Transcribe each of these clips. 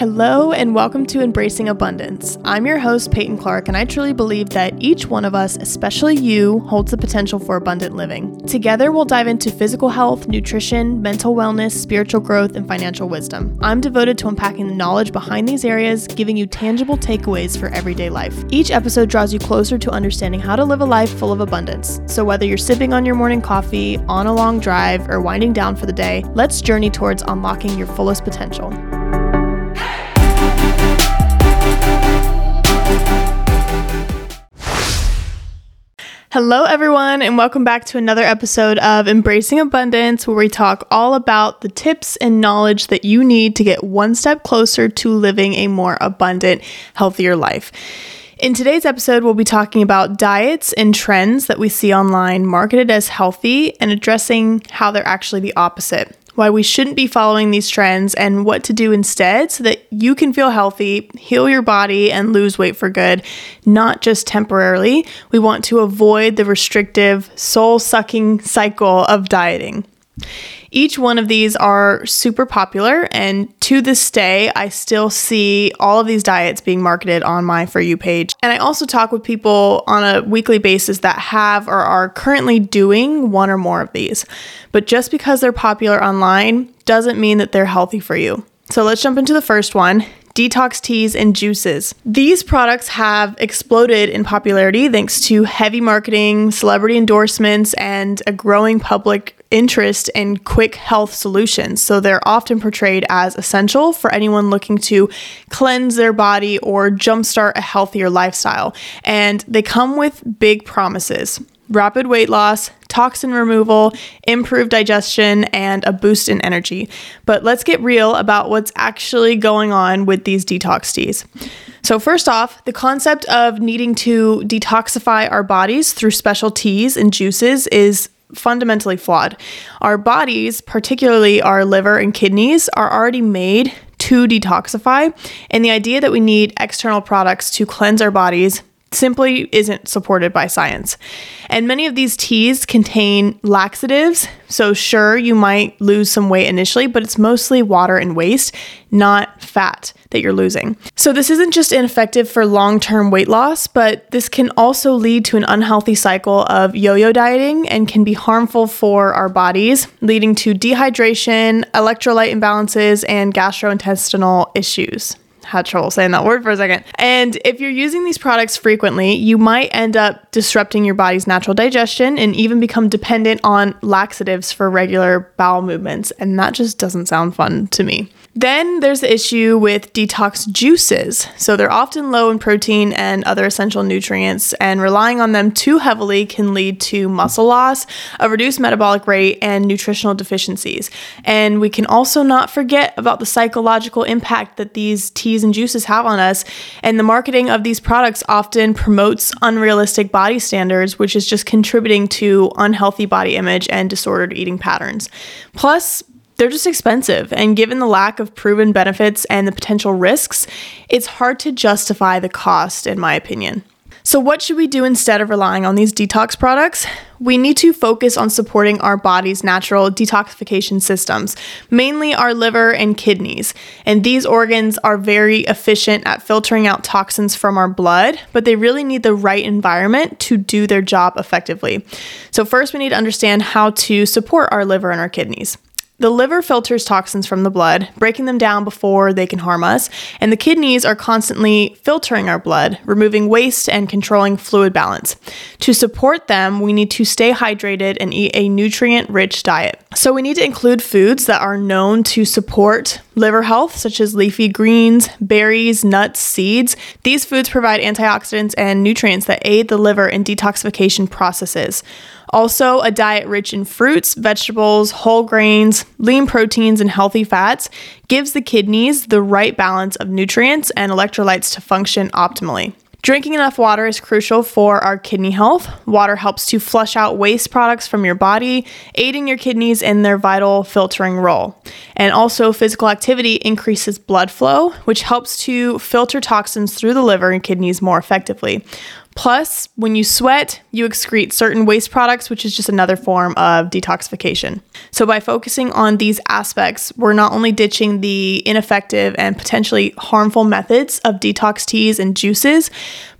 Hello, and welcome to Embracing Abundance. I'm your host, Payton Clark, and I truly believe that each one of us, especially you, holds the potential for abundant living. Together, we'll dive into physical health, nutrition, mental wellness, spiritual growth, and financial wisdom. I'm devoted to unpacking the knowledge behind these areas, giving you tangible takeaways for everyday life. Each episode draws you closer to understanding how to live a life full of abundance. So, whether you're sipping on your morning coffee, on a long drive, or winding down for the day, let's journey towards unlocking your fullest potential. Hello, everyone, and welcome back to another episode of Embracing Abundance, where we talk all about the tips and knowledge that you need to get one step closer to living a more abundant, healthier life. In today's episode, we'll be talking about diets and trends that we see online marketed as healthy and addressing how they're actually the opposite why we shouldn't be following these trends, and what to do instead so that you can feel healthy, heal your body, and lose weight for good, not just temporarily. We want to avoid the restrictive, soul sucking cycle of dieting. Each one of these are super popular, and to this day, I still see all of these diets being marketed on my For You page. And I also talk with people on a weekly basis that have or are currently doing one or more of these. But just because they're popular online doesn't mean that they're healthy for you. So let's jump into the first one detox teas and juices. These products have exploded in popularity thanks to heavy marketing, celebrity endorsements, and a growing public interest in quick health solutions. So they're often portrayed as essential for anyone looking to cleanse their body or jumpstart a healthier lifestyle. And they come with big promises rapid weight loss, toxin removal, improved digestion, and a boost in energy. But let's get real about what's actually going on with these detox teas. So, first off, the concept of needing to detoxify our bodies through special teas and juices is fundamentally flawed. Our bodies, particularly our liver and kidneys, are already made to detoxify, and the idea that we need external products to cleanse our bodies simply isn't supported by science. And many of these teas contain laxatives. So, sure, you might lose some weight initially, but it's mostly water and waste, not fat that you're losing. So, this isn't just ineffective for long term weight loss, but this can also lead to an unhealthy cycle of yo yo dieting and can be harmful for our bodies, leading to dehydration, electrolyte imbalances, and gastrointestinal issues had trouble saying that word for a second. And if you're using these products frequently, you might end up disrupting your body's natural digestion and even become dependent on laxatives for regular bowel movements. And that just doesn't sound fun to me. Then there's the issue with detox juices. So they're often low in protein and other essential nutrients, and relying on them too heavily can lead to muscle loss, a reduced metabolic rate, and nutritional deficiencies. And we can also not forget about the psychological impact that these teas and juices have on us. And the marketing of these products often promotes unrealistic body standards, which is just contributing to unhealthy body image and disordered eating patterns. Plus, they're just expensive. And given the lack of proven benefits and the potential risks, it's hard to justify the cost, in my opinion. So, what should we do instead of relying on these detox products? We need to focus on supporting our body's natural detoxification systems, mainly our liver and kidneys. And these organs are very efficient at filtering out toxins from our blood, but they really need the right environment to do their job effectively. So, first, we need to understand how to support our liver and our kidneys. The liver filters toxins from the blood, breaking them down before they can harm us, and the kidneys are constantly filtering our blood, removing waste and controlling fluid balance. To support them, we need to stay hydrated and eat a nutrient rich diet. So, we need to include foods that are known to support liver health, such as leafy greens, berries, nuts, seeds. These foods provide antioxidants and nutrients that aid the liver in detoxification processes. Also, a diet rich in fruits, vegetables, whole grains, lean proteins, and healthy fats gives the kidneys the right balance of nutrients and electrolytes to function optimally. Drinking enough water is crucial for our kidney health. Water helps to flush out waste products from your body, aiding your kidneys in their vital filtering role. And also, physical activity increases blood flow, which helps to filter toxins through the liver and kidneys more effectively. Plus, when you sweat, you excrete certain waste products, which is just another form of detoxification. So, by focusing on these aspects, we're not only ditching the ineffective and potentially harmful methods of detox teas and juices,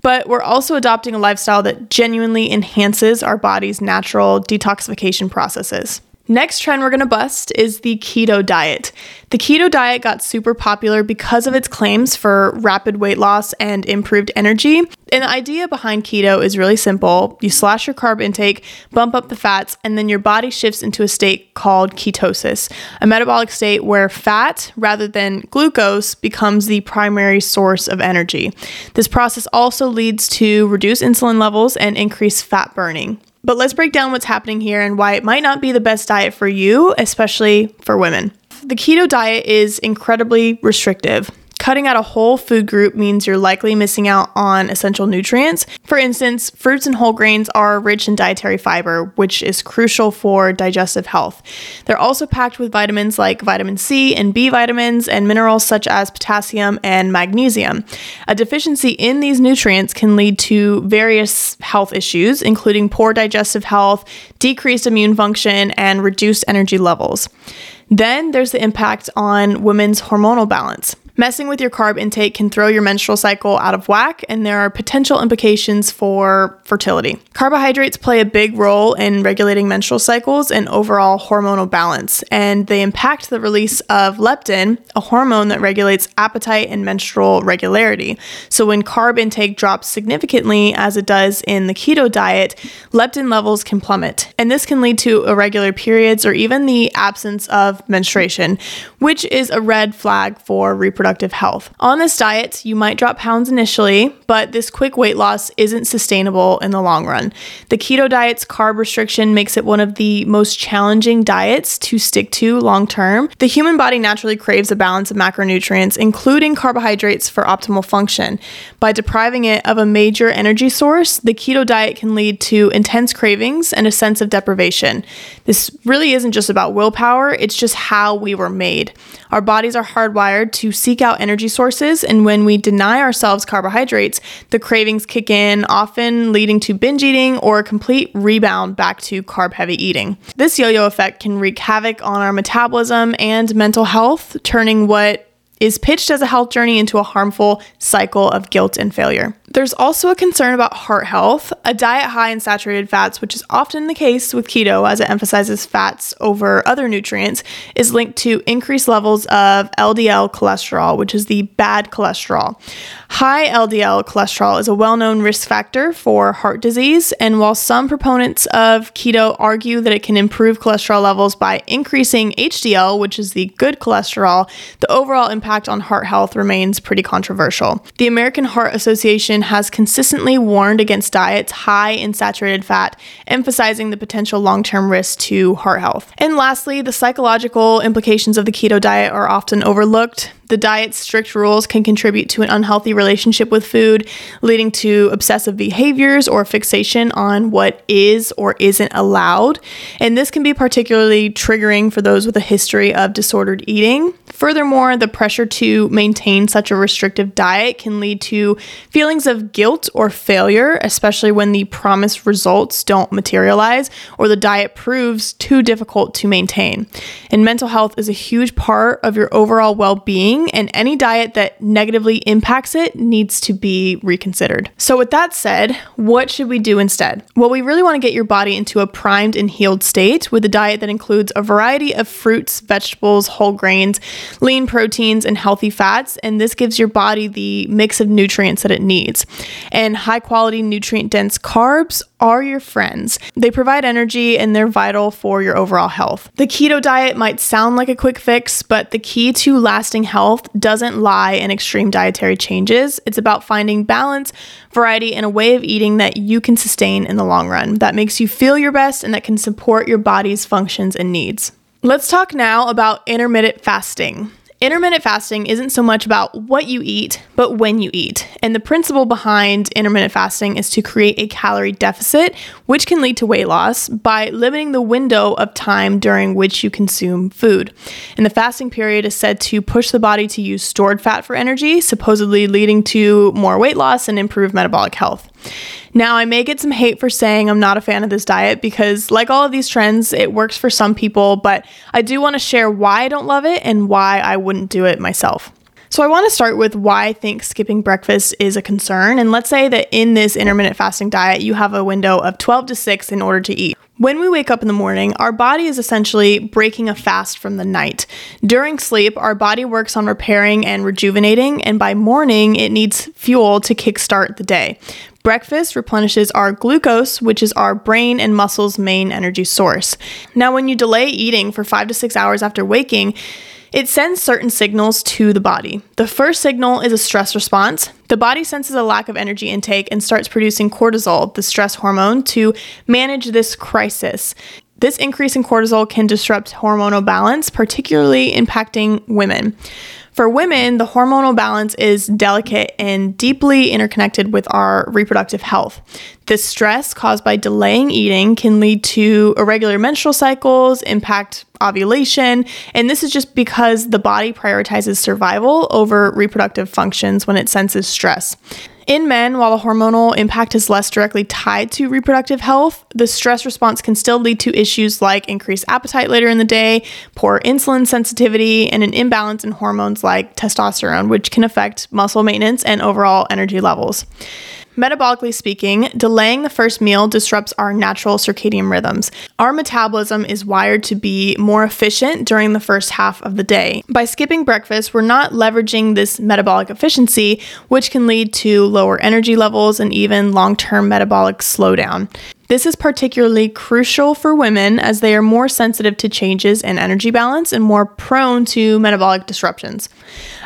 but we're also adopting a lifestyle that genuinely enhances our body's natural detoxification processes. Next trend we're gonna bust is the keto diet. The keto diet got super popular because of its claims for rapid weight loss and improved energy. And the idea behind keto is really simple you slash your carb intake, bump up the fats, and then your body shifts into a state called ketosis, a metabolic state where fat rather than glucose becomes the primary source of energy. This process also leads to reduced insulin levels and increased fat burning. But let's break down what's happening here and why it might not be the best diet for you, especially for women. The keto diet is incredibly restrictive. Cutting out a whole food group means you're likely missing out on essential nutrients. For instance, fruits and whole grains are rich in dietary fiber, which is crucial for digestive health. They're also packed with vitamins like vitamin C and B vitamins and minerals such as potassium and magnesium. A deficiency in these nutrients can lead to various health issues, including poor digestive health, decreased immune function, and reduced energy levels. Then there's the impact on women's hormonal balance. Messing with your carb intake can throw your menstrual cycle out of whack, and there are potential implications for fertility. Carbohydrates play a big role in regulating menstrual cycles and overall hormonal balance, and they impact the release of leptin, a hormone that regulates appetite and menstrual regularity. So, when carb intake drops significantly, as it does in the keto diet, leptin levels can plummet, and this can lead to irregular periods or even the absence of menstruation, which is a red flag for reproductive reproductive health. On this diet, you might drop pounds initially, but this quick weight loss isn't sustainable in the long run. The keto diet's carb restriction makes it one of the most challenging diets to stick to long term. The human body naturally craves a balance of macronutrients, including carbohydrates, for optimal function. By depriving it of a major energy source, the keto diet can lead to intense cravings and a sense of deprivation. This really isn't just about willpower, it's just how we were made. Our bodies are hardwired to seek seek out energy sources, and when we deny ourselves carbohydrates, the cravings kick in, often leading to binge eating or a complete rebound back to carb heavy eating. This yo yo effect can wreak havoc on our metabolism and mental health, turning what is pitched as a health journey into a harmful cycle of guilt and failure. There's also a concern about heart health. A diet high in saturated fats, which is often the case with keto as it emphasizes fats over other nutrients, is linked to increased levels of LDL cholesterol, which is the bad cholesterol. High LDL cholesterol is a well known risk factor for heart disease, and while some proponents of keto argue that it can improve cholesterol levels by increasing HDL, which is the good cholesterol, the overall impact on heart health remains pretty controversial. The American Heart Association has consistently warned against diets high in saturated fat, emphasizing the potential long term risk to heart health. And lastly, the psychological implications of the keto diet are often overlooked. The diet's strict rules can contribute to an unhealthy relationship with food, leading to obsessive behaviors or fixation on what is or isn't allowed. And this can be particularly triggering for those with a history of disordered eating. Furthermore, the pressure to maintain such a restrictive diet can lead to feelings of guilt or failure, especially when the promised results don't materialize or the diet proves too difficult to maintain. And mental health is a huge part of your overall well being and any diet that negatively impacts it needs to be reconsidered. So, with that said, what should we do instead? Well, we really want to get your body into a primed and healed state with a diet that includes a variety of fruits, vegetables, whole grains, lean proteins, and healthy fats. And this gives your body the mix of nutrients that it needs. And high quality, nutrient dense carbs are your friends. They provide energy and they're vital for your overall health. The keto diet might sound like a quick fix, but the key to lasting health doesn't lie in extreme dietary changes. It's about finding balance, variety, and a way of eating that you can sustain in the long run that makes you feel your best and that can support your body's functions and needs. Let's talk now about intermittent fasting. Intermittent fasting isn't so much about what you eat, but when you eat. And the principle behind intermittent fasting is to create a calorie deficit, which can lead to weight loss by limiting the window of time during which you consume food. And the fasting period is said to push the body to use stored fat for energy, supposedly leading to more weight loss and improved metabolic health. Now, I may get some hate for saying I'm not a fan of this diet because, like all of these trends, it works for some people, but I do want to share why I don't love it and why I wouldn't do it myself. So, I want to start with why I think skipping breakfast is a concern. And let's say that in this intermittent fasting diet, you have a window of 12 to 6 in order to eat. When we wake up in the morning, our body is essentially breaking a fast from the night. During sleep, our body works on repairing and rejuvenating, and by morning, it needs fuel to kickstart the day. Breakfast replenishes our glucose, which is our brain and muscles' main energy source. Now, when you delay eating for five to six hours after waking, it sends certain signals to the body. The first signal is a stress response. The body senses a lack of energy intake and starts producing cortisol, the stress hormone, to manage this crisis. This increase in cortisol can disrupt hormonal balance, particularly impacting women. For women, the hormonal balance is delicate and deeply interconnected with our reproductive health. The stress caused by delaying eating can lead to irregular menstrual cycles, impact ovulation, and this is just because the body prioritizes survival over reproductive functions when it senses stress. In men, while the hormonal impact is less directly tied to reproductive health, the stress response can still lead to issues like increased appetite later in the day, poor insulin sensitivity, and an imbalance in hormones like testosterone, which can affect muscle maintenance and overall energy levels. Metabolically speaking, delaying the first meal disrupts our natural circadian rhythms. Our metabolism is wired to be more efficient during the first half of the day. By skipping breakfast, we're not leveraging this metabolic efficiency, which can lead to lower energy levels and even long term metabolic slowdown. This is particularly crucial for women as they are more sensitive to changes in energy balance and more prone to metabolic disruptions.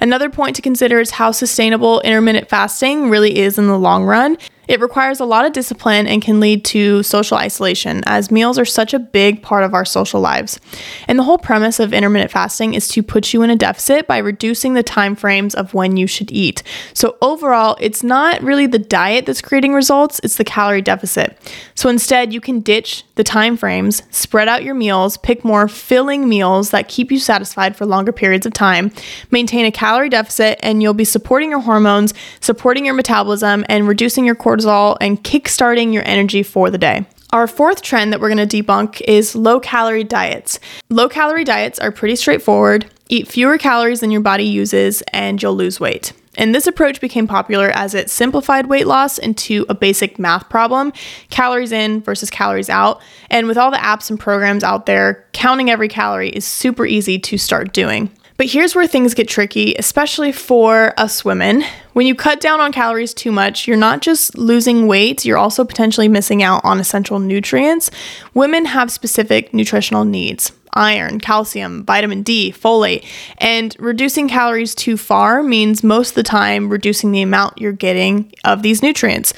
Another point to consider is how sustainable intermittent fasting really is in the long run. It requires a lot of discipline and can lead to social isolation, as meals are such a big part of our social lives. And the whole premise of intermittent fasting is to put you in a deficit by reducing the time frames of when you should eat. So overall, it's not really the diet that's creating results, it's the calorie deficit. So instead, you can ditch the time frames, spread out your meals, pick more filling meals that keep you satisfied for longer periods of time, maintain a calorie deficit, and you'll be supporting your hormones, supporting your metabolism, and reducing your cortisol and kickstarting your energy for the day. Our fourth trend that we're going to debunk is low calorie diets. Low calorie diets are pretty straightforward. Eat fewer calories than your body uses, and you'll lose weight. And this approach became popular as it simplified weight loss into a basic math problem calories in versus calories out. And with all the apps and programs out there, counting every calorie is super easy to start doing. But here's where things get tricky, especially for us women. When you cut down on calories too much, you're not just losing weight, you're also potentially missing out on essential nutrients. Women have specific nutritional needs iron, calcium, vitamin D, folate, and reducing calories too far means most of the time reducing the amount you're getting of these nutrients.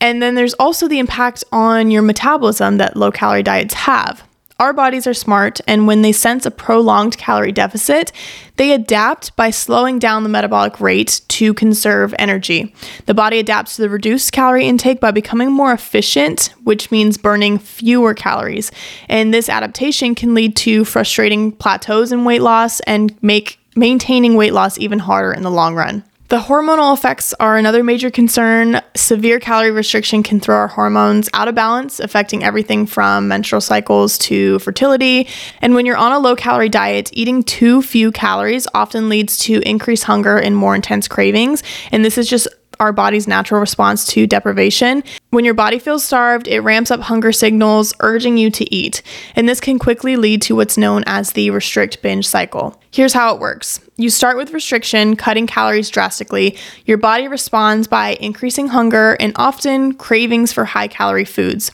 And then there's also the impact on your metabolism that low calorie diets have. Our bodies are smart, and when they sense a prolonged calorie deficit, they adapt by slowing down the metabolic rate to conserve energy. The body adapts to the reduced calorie intake by becoming more efficient, which means burning fewer calories. And this adaptation can lead to frustrating plateaus in weight loss and make maintaining weight loss even harder in the long run. The hormonal effects are another major concern. Severe calorie restriction can throw our hormones out of balance, affecting everything from menstrual cycles to fertility. And when you're on a low calorie diet, eating too few calories often leads to increased hunger and more intense cravings. And this is just our body's natural response to deprivation. When your body feels starved, it ramps up hunger signals, urging you to eat. And this can quickly lead to what's known as the restrict binge cycle. Here's how it works you start with restriction, cutting calories drastically. Your body responds by increasing hunger and often cravings for high calorie foods.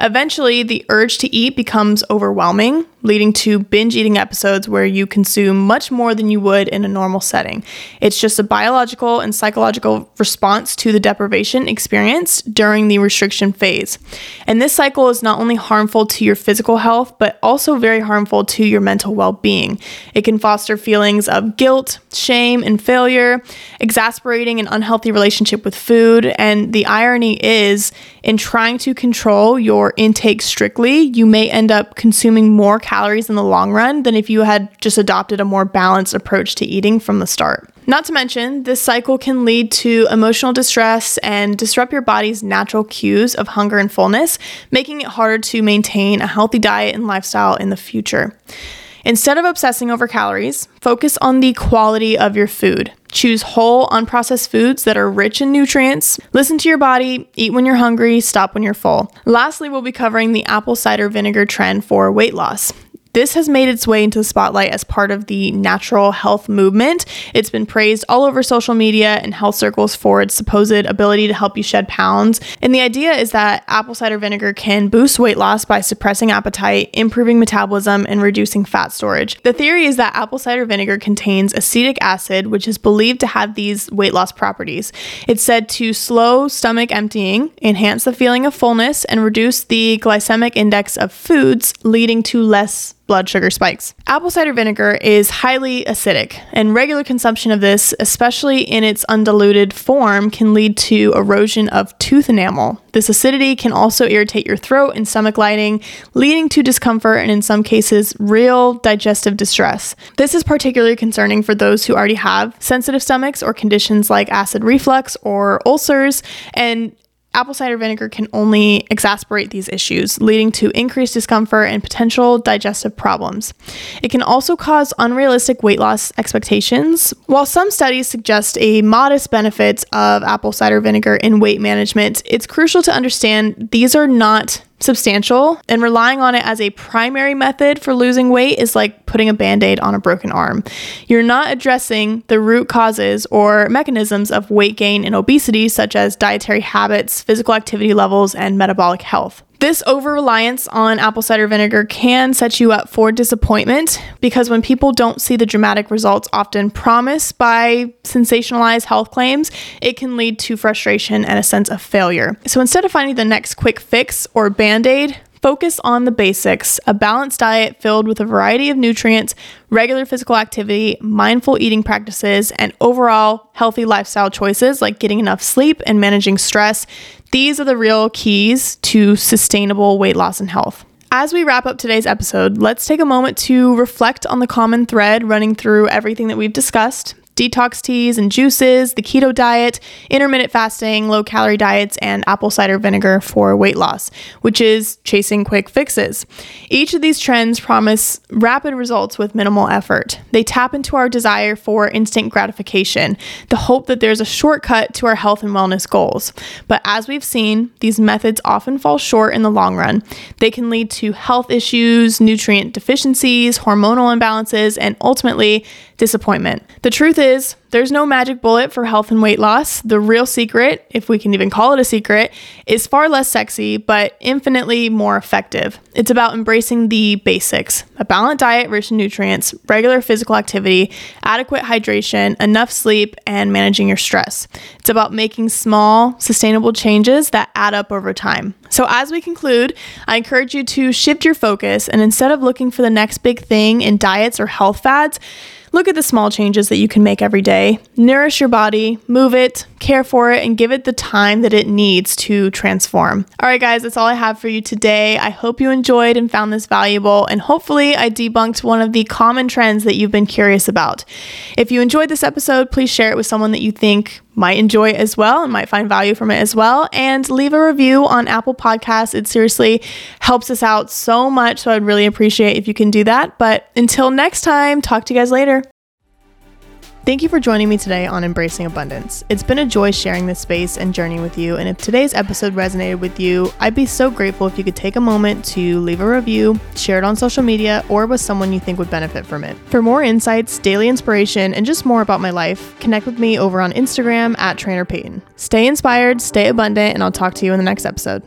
Eventually, the urge to eat becomes overwhelming, leading to binge eating episodes where you consume much more than you would in a normal setting. It's just a biological and psychological response to the deprivation experienced during the restriction phase. And this cycle is not only harmful to your physical health, but also very harmful to your mental well being. It can foster feelings of guilt, shame, and failure, exasperating an unhealthy relationship with food. And the irony is, in trying to control your intake strictly, you may end up consuming more calories in the long run than if you had just adopted a more balanced approach to eating from the start. Not to mention, this cycle can lead to emotional distress and disrupt your body's natural cues of hunger and fullness, making it harder to maintain a healthy diet and lifestyle in the future. Instead of obsessing over calories, focus on the quality of your food. Choose whole, unprocessed foods that are rich in nutrients. Listen to your body, eat when you're hungry, stop when you're full. Lastly, we'll be covering the apple cider vinegar trend for weight loss. This has made its way into the spotlight as part of the natural health movement. It's been praised all over social media and health circles for its supposed ability to help you shed pounds. And the idea is that apple cider vinegar can boost weight loss by suppressing appetite, improving metabolism, and reducing fat storage. The theory is that apple cider vinegar contains acetic acid, which is believed to have these weight loss properties. It's said to slow stomach emptying, enhance the feeling of fullness, and reduce the glycemic index of foods, leading to less blood sugar spikes. Apple cider vinegar is highly acidic, and regular consumption of this, especially in its undiluted form, can lead to erosion of tooth enamel. This acidity can also irritate your throat and stomach lining, leading to discomfort and, in some cases, real digestive distress. This is particularly concerning for those who already have sensitive stomachs or conditions like acid reflux or ulcers, and Apple cider vinegar can only exacerbate these issues, leading to increased discomfort and potential digestive problems. It can also cause unrealistic weight loss expectations. While some studies suggest a modest benefit of apple cider vinegar in weight management, it's crucial to understand these are not substantial, and relying on it as a primary method for losing weight is like putting a band aid on a broken arm. You're not addressing the root causes or mechanisms of weight gain and obesity, such as dietary habits, physical activity levels, and metabolic health. This over reliance on apple cider vinegar can set you up for disappointment because when people don't see the dramatic results often promised by sensationalized health claims, it can lead to frustration and a sense of failure. So instead of finding the next quick fix or band aid, Focus on the basics a balanced diet filled with a variety of nutrients, regular physical activity, mindful eating practices, and overall healthy lifestyle choices like getting enough sleep and managing stress. These are the real keys to sustainable weight loss and health. As we wrap up today's episode, let's take a moment to reflect on the common thread running through everything that we've discussed detox teas and juices, the keto diet, intermittent fasting, low calorie diets, and apple cider vinegar for weight loss, which is chasing quick fixes. Each of these trends promise rapid results with minimal effort. They tap into our desire for instant gratification, the hope that there's a shortcut to our health and wellness goals. But as we've seen, these methods often fall short in the long run. They can lead to health issues, nutrient deficiencies, hormonal imbalances, and ultimately disappointment. The truth is, there's no magic bullet for health and weight loss. The real secret, if we can even call it a secret, is far less sexy, but infinitely more effective. It's about embracing the basics a balanced diet rich in nutrients, regular physical activity, adequate hydration, enough sleep, and managing your stress. It's about making small, sustainable changes that add up over time. So, as we conclude, I encourage you to shift your focus and instead of looking for the next big thing in diets or health fads, Look at the small changes that you can make every day. Nourish your body, move it, care for it, and give it the time that it needs to transform. All right, guys, that's all I have for you today. I hope you enjoyed and found this valuable, and hopefully, I debunked one of the common trends that you've been curious about. If you enjoyed this episode, please share it with someone that you think might enjoy it as well and might find value from it as well. And leave a review on Apple Podcasts. It seriously helps us out so much. So I'd really appreciate if you can do that. But until next time, talk to you guys later. Thank you for joining me today on Embracing Abundance. It's been a joy sharing this space and journey with you. And if today's episode resonated with you, I'd be so grateful if you could take a moment to leave a review, share it on social media, or with someone you think would benefit from it. For more insights, daily inspiration, and just more about my life, connect with me over on Instagram at Trainer Payton. Stay inspired, stay abundant, and I'll talk to you in the next episode.